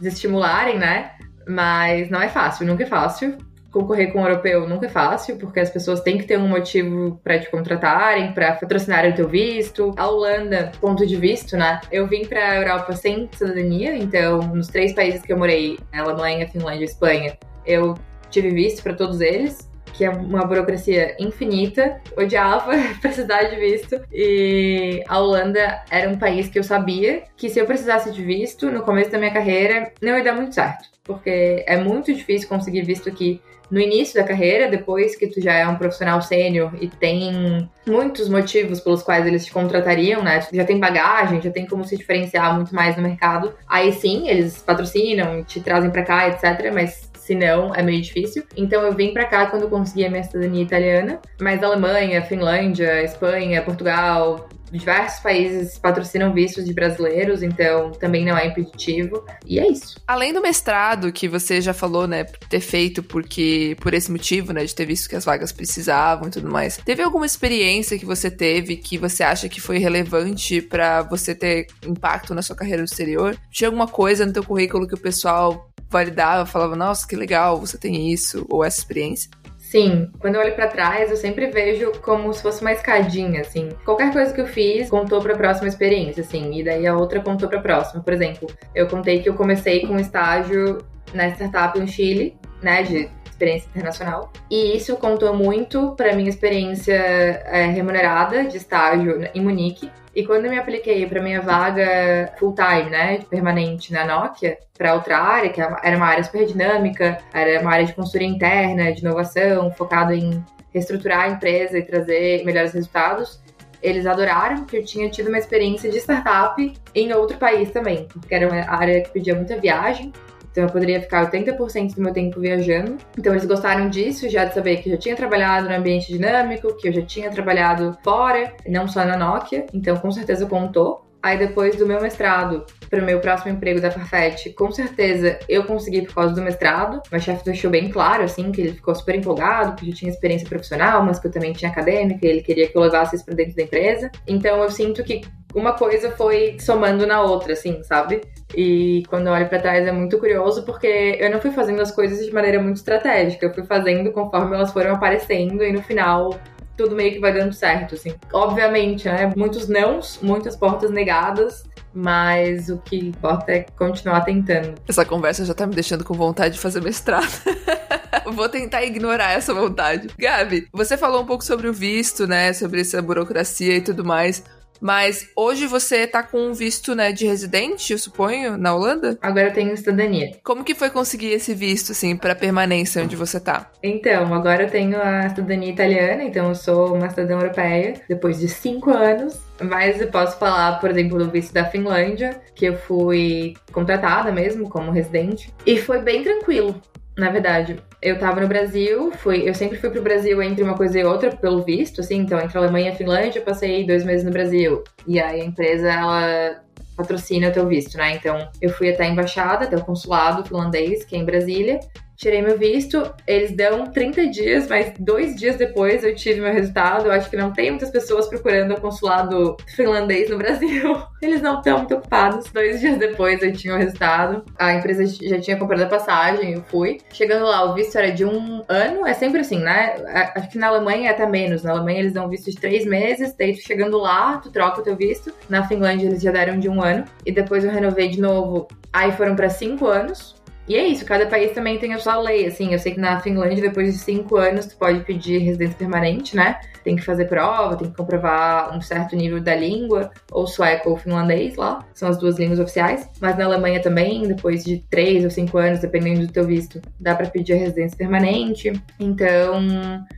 desestimularem, né? Mas não é fácil, nunca é fácil concorrer com o europeu nunca é fácil, porque as pessoas têm que ter um motivo para te contratarem, para patrocinarem o teu visto. A Holanda, ponto de visto, né? Eu vim para a Europa sem cidadania, então nos três países que eu morei, Alemanha, Finlândia e Espanha, eu tive visto para todos eles que é uma burocracia infinita, odiava precisar de visto. E a Holanda era um país que eu sabia que se eu precisasse de visto no começo da minha carreira, não ia dar muito certo. Porque é muito difícil conseguir visto aqui no início da carreira, depois que tu já é um profissional sênior e tem muitos motivos pelos quais eles te contratariam, né? Já tem bagagem, já tem como se diferenciar muito mais no mercado. Aí sim, eles patrocinam, te trazem para cá, etc. Mas se não, é meio difícil. Então eu vim para cá quando consegui a minha cidadania italiana, mas Alemanha, Finlândia, Espanha, Portugal, diversos países patrocinam vistos de brasileiros, então também não é impeditivo. E é isso. Além do mestrado, que você já falou, né, ter feito porque por esse motivo, né, de ter visto que as vagas precisavam e tudo mais. Teve alguma experiência que você teve que você acha que foi relevante para você ter impacto na sua carreira no exterior? Tinha alguma coisa no teu currículo que o pessoal validava, falava, nossa, que legal, você tem isso ou essa experiência? Sim, quando eu olho para trás, eu sempre vejo como se fosse uma escadinha, assim. Qualquer coisa que eu fiz contou para a próxima experiência, assim, e daí a outra contou para a próxima. Por exemplo, eu contei que eu comecei com um estágio na startup no Chile, né, de experiência internacional. E isso contou muito para minha experiência é, remunerada de estágio em Munique. E quando eu me apliquei para minha vaga full-time, né, permanente na Nokia, para outra área, que era uma área super dinâmica, era uma área de consultoria interna, de inovação, focado em reestruturar a empresa e trazer melhores resultados, eles adoraram que eu tinha tido uma experiência de startup em outro país também, porque era uma área que pedia muita viagem. Então eu poderia ficar 80% do meu tempo viajando. Então eles gostaram disso, já de saber que eu já tinha trabalhado no ambiente dinâmico, que eu já tinha trabalhado fora, não só na Nokia. Então com certeza contou. Aí depois do meu mestrado para o meu próximo emprego da Farfetch, com certeza eu consegui por causa do mestrado. Meu chefe deixou bem claro, assim, que ele ficou super empolgado, que eu tinha experiência profissional, mas que eu também tinha acadêmica, e ele queria que eu levasse isso para dentro da empresa. Então eu sinto que uma coisa foi somando na outra, assim, sabe? E quando eu olho para trás é muito curioso porque eu não fui fazendo as coisas de maneira muito estratégica, eu fui fazendo conforme elas foram aparecendo e no final tudo meio que vai dando certo, assim. Obviamente, né? Muitos nãos, muitas portas negadas, mas o que importa é continuar tentando. Essa conversa já tá me deixando com vontade de fazer mestrado. Vou tentar ignorar essa vontade. Gabi, você falou um pouco sobre o visto, né? Sobre essa burocracia e tudo mais. Mas hoje você tá com um visto, né, de residente, eu suponho, na Holanda? Agora eu tenho cidadania. Como que foi conseguir esse visto, assim, pra permanência onde você tá? Então, agora eu tenho a cidadania italiana, então eu sou uma cidadã europeia, depois de cinco anos. Mas eu posso falar, por exemplo, do visto da Finlândia, que eu fui contratada mesmo como residente. E foi bem tranquilo na verdade. Eu tava no Brasil, fui, eu sempre fui pro Brasil entre uma coisa e outra, pelo visto, assim, então entre Alemanha e Finlândia, eu passei dois meses no Brasil. E aí a empresa, ela patrocina o teu visto, né? Então eu fui até a embaixada, até o consulado finlandês, que é em Brasília, tirei meu visto, eles dão 30 dias, mas dois dias depois eu tive meu resultado. Eu acho que não tem muitas pessoas procurando o consulado finlandês no Brasil. Eles não estão muito ocupados. Dois dias depois eu tinha o resultado. A empresa já tinha comprado a passagem, eu fui. Chegando lá, o visto era de um ano, é sempre assim, né? Acho que na Alemanha é até menos. Na Alemanha eles dão visto de três meses, daí tu chegando lá, tu troca o teu visto. Na Finlândia eles já deram de um ano. E depois eu renovei de novo. Aí foram para cinco anos. E é isso, cada país também tem a sua lei, assim, eu sei que na Finlândia, depois de cinco anos, tu pode pedir residência permanente, né? Tem que fazer prova, tem que comprovar um certo nível da língua, ou sueco ou finlandês lá, são as duas línguas oficiais. Mas na Alemanha também, depois de três ou cinco anos, dependendo do teu visto, dá para pedir a residência permanente. Então,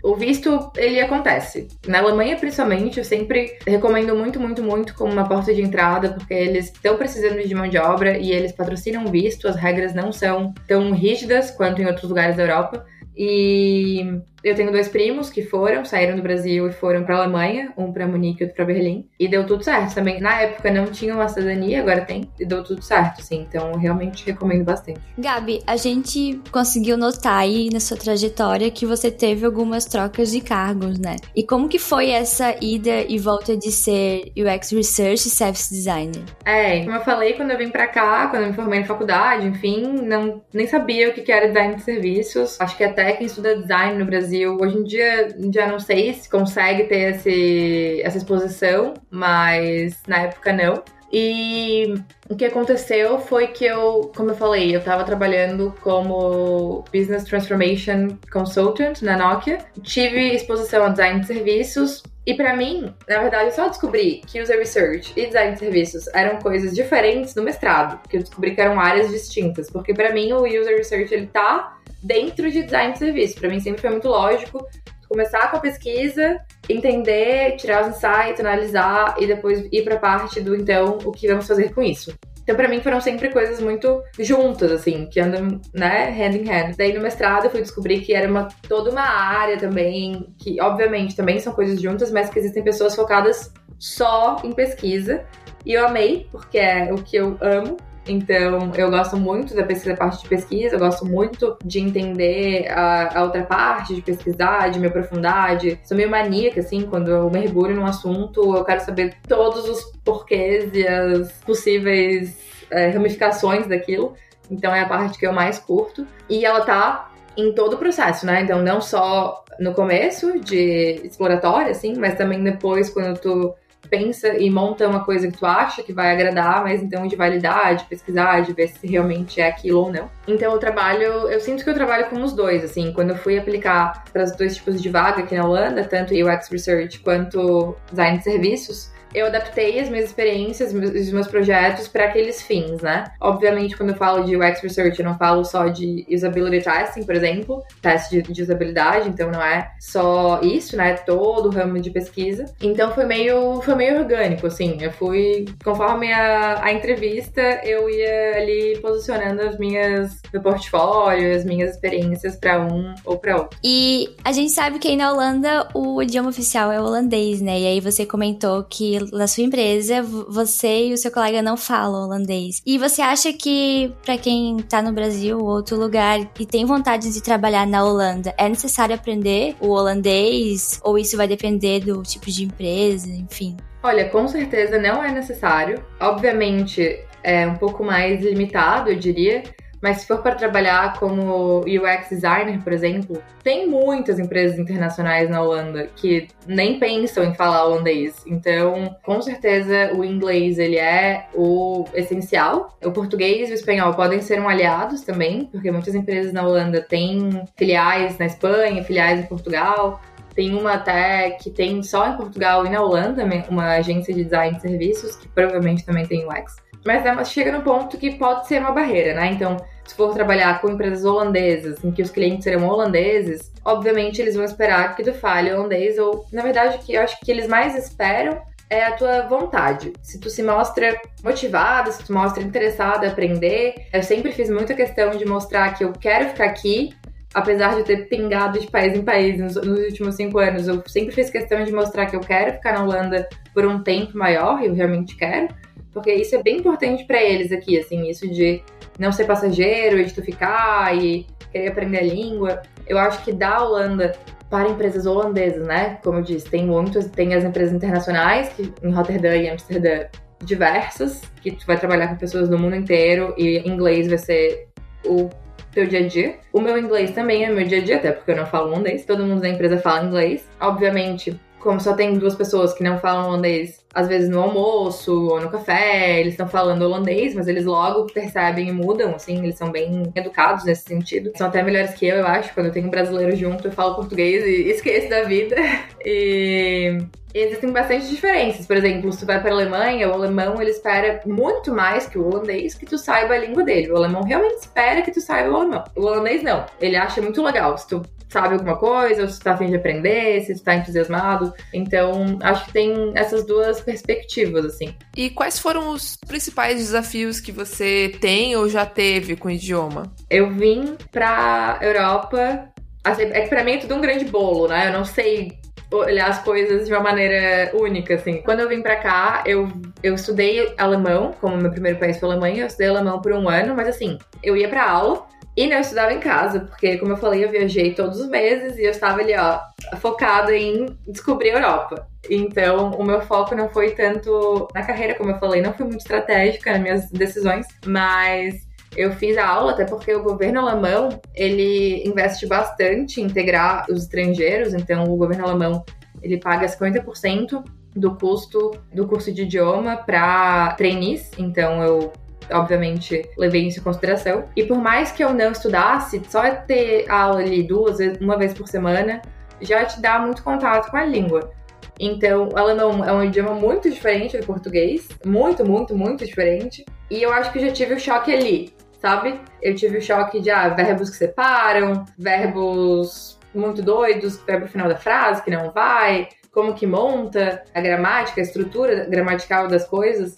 o visto, ele acontece. Na Alemanha, principalmente, eu sempre recomendo muito, muito, muito como uma porta de entrada, porque eles estão precisando de mão de obra e eles patrocinam visto, as regras não são tão rígidas quanto em outros lugares da Europa. E eu tenho dois primos que foram, saíram do Brasil e foram para Alemanha, um para Munique e outro para Berlim, e deu tudo certo. Também na época não tinha uma cidadania, agora tem, e deu tudo certo, assim. Então realmente recomendo bastante. Gabi, a gente conseguiu notar aí na sua trajetória que você teve algumas trocas de cargos, né? E como que foi essa ida e volta de ser UX Research e Service Designer? É, como eu falei, quando eu vim para cá, quando eu me formei na faculdade, enfim, não nem sabia o que era design de serviços. Acho que até quem estuda design no Brasil Brasil. Hoje em dia, já não sei se consegue ter esse, essa exposição, mas na época não. E o que aconteceu foi que eu, como eu falei, eu estava trabalhando como Business Transformation Consultant na Nokia. Tive exposição a design de serviços. E para mim, na verdade, eu só descobri que User Research e Design de Serviços eram coisas diferentes no mestrado. Que eu descobri que eram áreas distintas. Porque para mim, o User Research, ele tá dentro de design de serviço. Para mim sempre foi muito lógico começar com a pesquisa, entender, tirar os insights, analisar e depois ir para a parte do então o que vamos fazer com isso. Então, para mim, foram sempre coisas muito juntas, assim, que andam, né, hand in hand. Daí, no mestrado, eu fui descobrir que era uma, toda uma área também, que, obviamente, também são coisas juntas, mas que existem pessoas focadas só em pesquisa. E eu amei, porque é o que eu amo. Então, eu gosto muito da, pesquisa, parte de pesquisa, eu gosto muito de entender a, a, outra parte, de pesquisar, de me aprofundar. De... Sou meio maníaca, assim, quando eu mergulho num assunto, eu quero saber todos os porquês e as possíveis é, ramificações daquilo. Então, é a parte que eu mais curto. E ela tá em todo o processo, né? Então, não só no começo de exploratória, assim, mas também depois, quando tu pensa e monta uma coisa que tu acha que vai agradar, mas então de validar, de pesquisar, de ver se realmente é aquilo ou não. Então eu trabalho, eu sinto que eu trabalho com os dois, assim, quando eu fui aplicar para os dois tipos de vaga aqui na Holanda, tanto UX Research quanto Design de Serviços, eu adaptei as minhas experiências, os meus projetos para aqueles fins, né? Obviamente, quando eu falo de UX Research, eu não falo só de usability testing, por exemplo, teste de, de usabilidade, então não é só isso, né? Todo o ramo de pesquisa. Então foi meio, foi meio orgânico, assim. Eu fui, conforme a, a entrevista, eu ia ali posicionando as minhas, meu portfólio, as minhas experiências para um ou para outro. E a gente sabe que aí na Holanda o idioma oficial é holandês, né? E aí você comentou que na sua empresa você e o seu colega não falam holandês. E você acha que para quem tá no Brasil ou outro lugar e tem vontade de trabalhar na Holanda, é necessário aprender o holandês ou isso vai depender do tipo de empresa, enfim? Olha, com certeza não é necessário. Obviamente é um pouco mais limitado, eu diria, mas se for para trabalhar como UX designer, por exemplo, tem muitas empresas internacionais na Holanda que nem pensam em falar holandês. Então, com certeza, o inglês ele é o essencial. O português e o espanhol podem ser um aliados também, porque muitas empresas na Holanda têm filiais na Espanha, filiais em Portugal. Tem uma até que tem só em Portugal e na Holanda, uma agência de design de serviços, que provavelmente também tem UX. Mas é, chega no ponto que pode ser uma barreira, né? Então, se for trabalhar com empresas holandesas, em que os clientes serão holandeses, obviamente eles vão esperar que tu fale holandês, ou, na verdade, que eu acho que eles mais esperam é a tua vontade. Se tu se mostra motivada, se tu mostra interessada a aprender, eu sempre fiz muita questão de mostrar que eu quero ficar aqui, apesar de ter pingado de país em país nos, nos, últimos cinco anos, eu sempre fiz questão de mostrar que eu quero ficar na Holanda por um tempo maior, eu realmente quero porque isso é bem importante para eles aqui, assim, isso de não ser passageiro, de tu ficar e querer aprender a língua. Eu acho que da Holanda para empresas holandesas, né? Como eu disse, tem muitos, tem as empresas internacionais que em Rotterdam e Amsterdã diversas, que tu vai trabalhar com pessoas do mundo inteiro e inglês vai ser o teu dia a dia. O meu inglês também é meu dia a dia, até porque eu não falo holandês. Todo mundo da empresa fala inglês. Obviamente, como só tem duas pessoas que não falam holandês, às vezes no almoço ou no café, eles estão falando holandês, mas eles logo percebem e mudam, assim, eles são bem educados nesse sentido. São até melhores que eu, eu acho. Quando eu tenho um brasileiro junto, eu falo português e esqueço da vida. E existem bastante diferenças. Por exemplo, se tu vai para a Alemanha, o alemão ele espera muito mais que o holandês que tu saiba a língua dele. O alemão realmente espera que tu saiba o alemão. O holandês não. Ele acha muito legal. Se tu sabe alguma coisa, ou se tu tá afim de aprender, se tu tá entusiasmado. Então, acho que tem essas duas perspectivas, assim. E quais foram os principais desafios que você tem ou já teve com o idioma? Eu vim pra Europa. Assim, é que pra mim é tudo um grande bolo, né? Eu não sei olhar as coisas de uma maneira única, assim. Quando eu vim pra cá, eu, eu estudei alemão, como meu primeiro país foi a Alemanha, eu estudei alemão por um ano, mas assim, eu ia pra aula, e não estudava em casa, porque, como eu falei, eu viajei todos os meses e eu estava ali, ó, focada em descobrir a Europa. Então, o meu foco não foi tanto na carreira, como eu falei, não foi muito estratégica nas minhas decisões, mas eu fiz a aula até porque o governo alemão, ele investe bastante em integrar os estrangeiros, então o governo alemão, ele paga 50% do custo do curso de idioma para trainees, então eu obviamente, levei isso em consideração. E por mais que eu não estudasse, só ter aula ali duas, uma vez por semana, já te dá muito contato com a língua. Então, alemão é um idioma muito diferente do português, muito, muito, muito diferente. E eu acho que eu já tive o choque ali, sabe? Eu tive o choque de ah, verbos que separam, verbos muito doidos, verbo final da frase que não vai, como que monta a gramática, a estrutura gramatical das coisas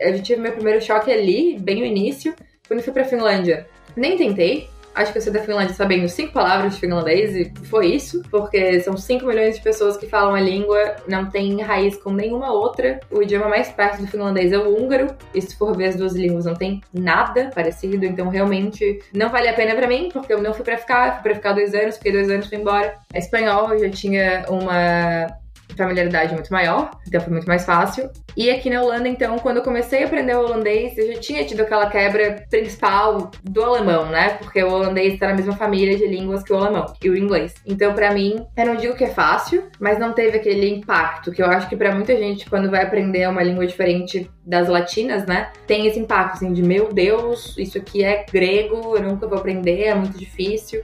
eu tive meu primeiro choque ali, bem no início. Quando fui pra Finlândia, nem tentei. Acho que eu saí da Finlândia sabendo cinco palavras de finlandês e foi isso, porque são 5 milhões de pessoas que falam a língua, não tem raiz com nenhuma outra. O idioma mais perto do finlandês é o húngaro, e se for ver as duas línguas, não tem nada parecido, então realmente não vale a pena para mim, porque eu não fui para ficar, fui pra ficar dois anos, fiquei dois anos, fui embora. Espanhol eu já tinha uma familiaridade muito maior, então foi muito mais fácil. E aqui na Holanda, então, quando eu comecei a aprender o holandês, eu já tinha tido aquela quebra principal do alemão, né? Porque o holandês está na mesma família de línguas que o alemão e o inglês. Então, para mim, eu não digo que é fácil, mas não teve aquele impacto que eu acho que para muita gente, quando vai aprender uma língua diferente das latinas, né, tem esse impacto assim de meu Deus, isso aqui é grego, eu nunca vou aprender, é muito difícil.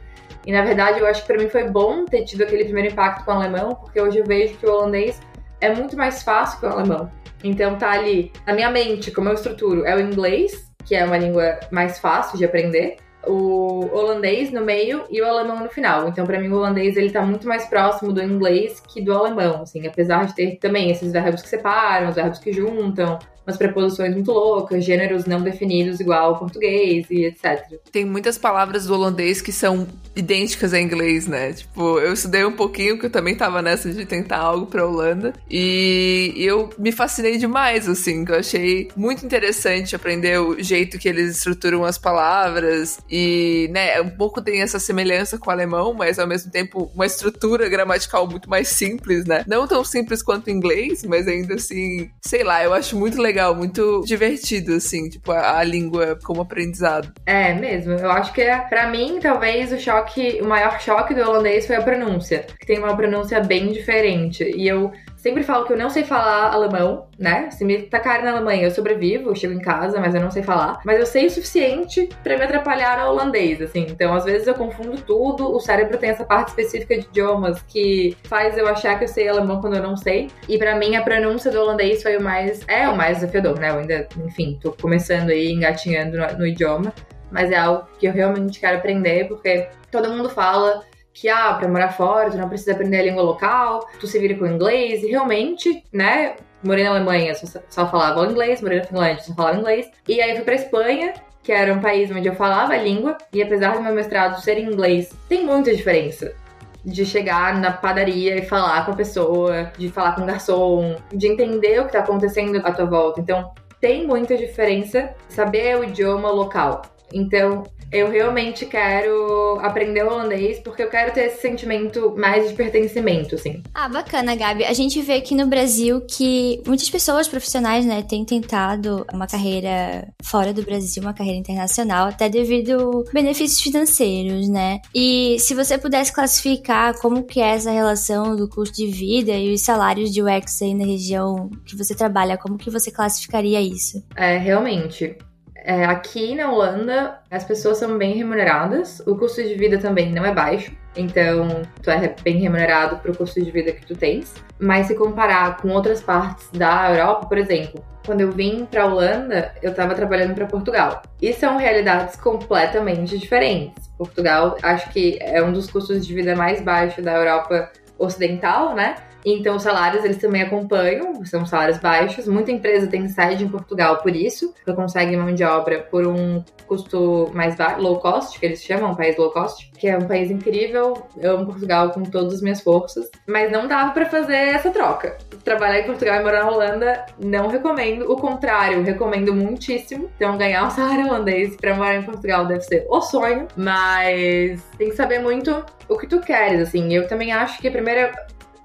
E na verdade, eu acho que para mim foi bom ter tido aquele primeiro impacto com o alemão, porque hoje eu vejo que o holandês é muito mais fácil que o alemão. Então tá ali, na minha mente, como eu estruturo, é o inglês, que é uma língua mais fácil de aprender, o holandês no meio e o alemão no final. Então, para mim, o holandês ele tá muito mais próximo do inglês que do alemão, assim, apesar de ter também esses verbos que separam, os verbos que juntam, umas preposições muito loucas, gêneros não definidos igual ao português e etc. Tem muitas palavras do holandês que são idênticas a inglês, né? Tipo, eu estudei um pouquinho, porque eu também tava nessa de tentar algo pra Holanda, e eu me fascinei demais, assim, eu achei muito interessante aprender o jeito que eles estruturam as palavras, e, né, um pouco tem essa semelhança com o alemão, mas ao mesmo tempo uma estrutura gramatical muito mais simples, né? Não tão simples quanto o inglês, mas ainda assim, sei lá, eu acho muito legal legal, muito divertido, assim, tipo, a, a, língua como aprendizado. É, mesmo. Eu acho que, é, para mim, talvez o choque, o maior choque do holandês foi a pronúncia. Que tem uma pronúncia bem diferente. E eu Sempre falo que eu não sei falar alemão, né? Se me tacarem na Alemanha, eu sobrevivo, eu chego em casa, mas eu não sei falar. Mas eu sei o suficiente para me atrapalhar no holandês, assim. Então, às vezes eu confundo tudo. O cérebro tem essa parte específica de idiomas que faz eu achar que eu sei alemão quando eu não sei. E para mim, a pronúncia do holandês foi o mais. É o mais desafiador, né? Eu ainda, enfim, tô começando aí, engatinhando no, no idioma. Mas é algo que eu realmente quero aprender, porque todo mundo fala que, ah, pra morar fora, tu não precisa aprender a língua local, tu se vira com inglês, e realmente, né, morei na Alemanha, só, falava inglês, morei na Finlândia, só falava inglês, e aí fui pra Espanha, que era um país onde eu falava a língua, e apesar do meu mestrado ser em inglês, tem muita diferença de chegar na padaria e falar com a pessoa, de falar com o garçom, de entender o que tá acontecendo à tua volta. Então, tem muita diferença saber o idioma local. Então, eu realmente quero aprender holandês porque eu quero ter esse sentimento mais de pertencimento, assim. Ah, bacana, Gabi. A gente vê aqui no Brasil que muitas pessoas profissionais, né, têm tentado uma carreira fora do Brasil, uma carreira internacional, até devido benefícios financeiros, né? E se você pudesse classificar como que é essa relação do custo de vida e os salários de UX aí na região que você trabalha, como que você classificaria isso? É, realmente. É, aqui na Holanda, as pessoas são bem remuneradas, o custo de vida também não é baixo, então tu é bem remunerado para o custo de vida que tu tens. Mas se comparar com outras partes da Europa, por exemplo, quando eu vim para Holanda, eu estava trabalhando para Portugal. E são realidades completamente diferentes. Portugal, acho que é um dos custos de vida mais baixos da Europa ocidental, né? Então, os salários eles também acompanham, são salários baixos. Muita empresa tem sede em Portugal por isso, para consegue mão de obra por um custo mais baixo, low cost, que eles chamam, um país low cost, que é um país incrível. Eu amo Portugal com todas as minhas forças, mas não dava para fazer essa troca. Trabalhar em Portugal e morar na Holanda, não recomendo. O contrário, recomendo muitíssimo. Então, ganhar um salário holandês para morar em Portugal deve ser o sonho, mas tem que saber muito o que tu queres, assim. Eu também acho que a primeira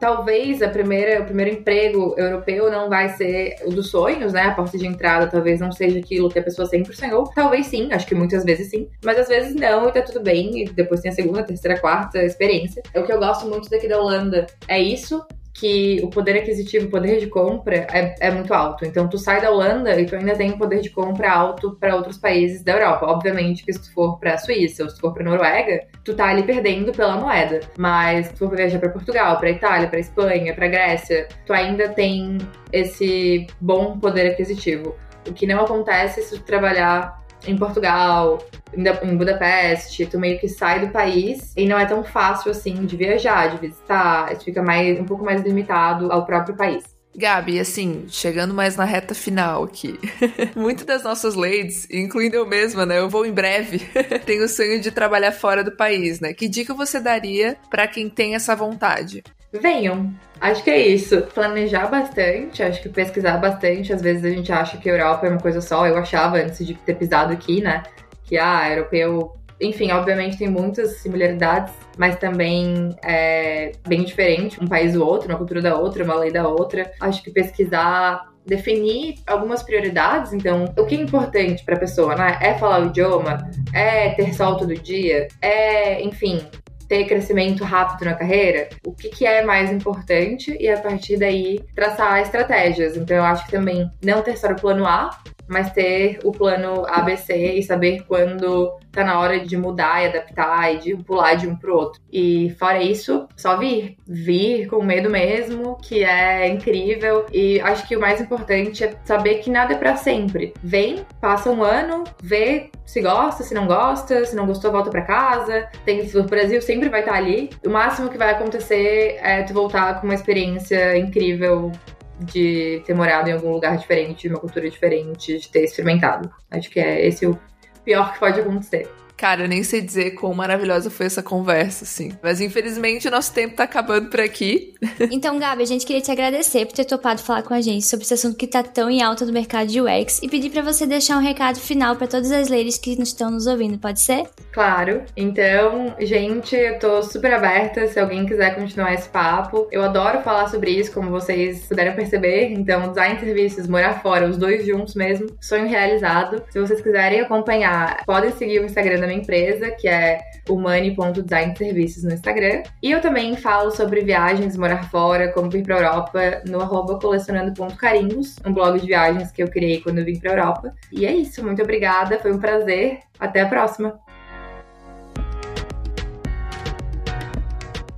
talvez a primeira, o primeiro emprego europeu não vai ser o dos sonhos, né? A porta de entrada talvez não seja aquilo que a pessoa sempre sonhou. Talvez sim, acho que muitas vezes sim. Mas às vezes não, e tá tudo bem. E depois tem a segunda, terceira, quarta experiência. É o que eu gosto muito daqui da Holanda. É isso que o poder aquisitivo, o poder de compra é, é, muito alto. Então, tu sai da Holanda e tu ainda tem um poder de compra alto para outros países da Europa. Obviamente que se tu for para Suíça ou se tu for para Noruega, tu tá ali perdendo pela moeda. Mas se tu for viajar para Portugal, para Itália, para Espanha, para Grécia, tu ainda tem esse bom poder aquisitivo. O que não acontece se tu trabalhar em Portugal, em Budapeste, tu meio que sai do país e não é tão fácil assim de viajar, de visitar, fica mais um pouco mais limitado ao próprio país. Gabi, assim, chegando mais na reta final aqui. Muitas das nossas ladies, incluindo eu mesma, né? Eu vou em breve, tenho o sonho de trabalhar fora do país, né? Que dica você daria para quem tem essa vontade? Venham. Acho que é isso. Planejar bastante, acho que pesquisar bastante. Às vezes a gente acha que a Europa é uma coisa só. Eu achava antes de ter pisado aqui, né? Que, ah, europeu enfim, obviamente tem muitas similaridades, mas também é bem diferente, um país do outro, uma cultura da outra, uma lei da outra. Acho que pesquisar definir algumas prioridades. Então, o que é importante para a pessoa, né? É falar o idioma? É ter sol todo dia? É, enfim, ter crescimento rápido na carreira? O que, que é mais importante? E a partir daí traçar estratégias. Então, eu acho que também não ter só o plano A, mas ter o plano ABC e saber quando tá na hora de mudar e adaptar e de pular de um pro outro. E fora isso, só vir. Vir com medo mesmo, que é incrível. E acho que o mais importante é saber que nada é para sempre. Vem, passa um ano, vê se gosta, se não gosta, se não gostou, volta para casa. Tem o Brasil sempre vai estar ali. O máximo que vai acontecer é tu voltar com uma experiência incrível de ter morado em algum lugar diferente, de uma cultura diferente, de ter experimentado. Acho que é esse o pior que pode acontecer. Cara, eu nem sei dizer quão maravilhosa foi essa conversa, assim. Mas infelizmente o nosso tempo tá acabando por aqui. Então, Gabi, a gente queria te agradecer por ter topado falar com a gente sobre esse assunto que tá tão em alta no mercado de UX e pedir para você deixar um recado final para todas as ladies que estão nos ouvindo, pode ser? Claro. Então, gente, eu tô super aberta se alguém quiser continuar esse papo. Eu adoro falar sobre isso, como vocês puderam perceber. Então, design serviços, morar fora, os dois juntos mesmo, sonho realizado. Se vocês quiserem acompanhar, podem seguir o Instagram da minha empresa, que é humani.designserviços no Instagram. E eu também falo sobre viagens, morar fora, como vir pra Europa, no arroba um blog de viagens que eu criei quando eu vim pra Europa. E é isso, muito obrigada, foi um prazer. Até a próxima!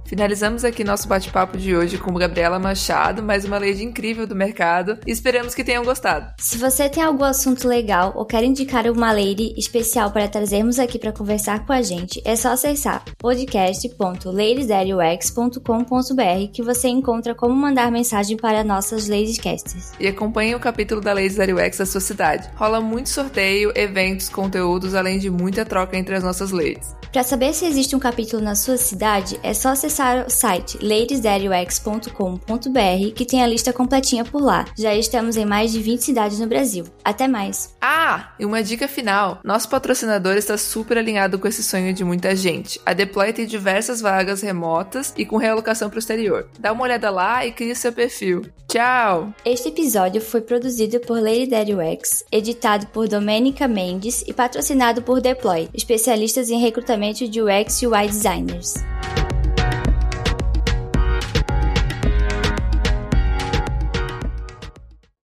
Finalizamos aqui nosso bate-papo de hoje com Gabriela Machado, mais uma lady incrível do mercado, e esperamos que tenham gostado. Se você tem algum assunto legal ou quer indicar uma lady especial para trazermos aqui para conversar com a gente, é só acessar podcast.ladiesdarux.com.br que você encontra como mandar mensagem para nossas ladiescasters. E acompanhe o capítulo da Ladies UX da sua cidade. Rola muito sorteio, eventos, conteúdos, além de muita troca entre as nossas ladies. Para saber se existe um capítulo na sua cidade, é só acessar o site ladiesdarux.com.br que tem a lista completinha por lá. Já estamos em mais de 20 cidades no Brasil. Até mais! Ah, e uma dica final: nosso patrocinador está super alinhado com esse sonho de muita gente. A Deploy tem diversas vagas remotas e com realocação para o exterior. Dá uma olhada lá e crie seu perfil. Tchau! Este episódio foi produzido por Lady Daddy UX, editado por Domenica Mendes e patrocinado por Deploy, especialistas em recrutamento de UX e UI designers.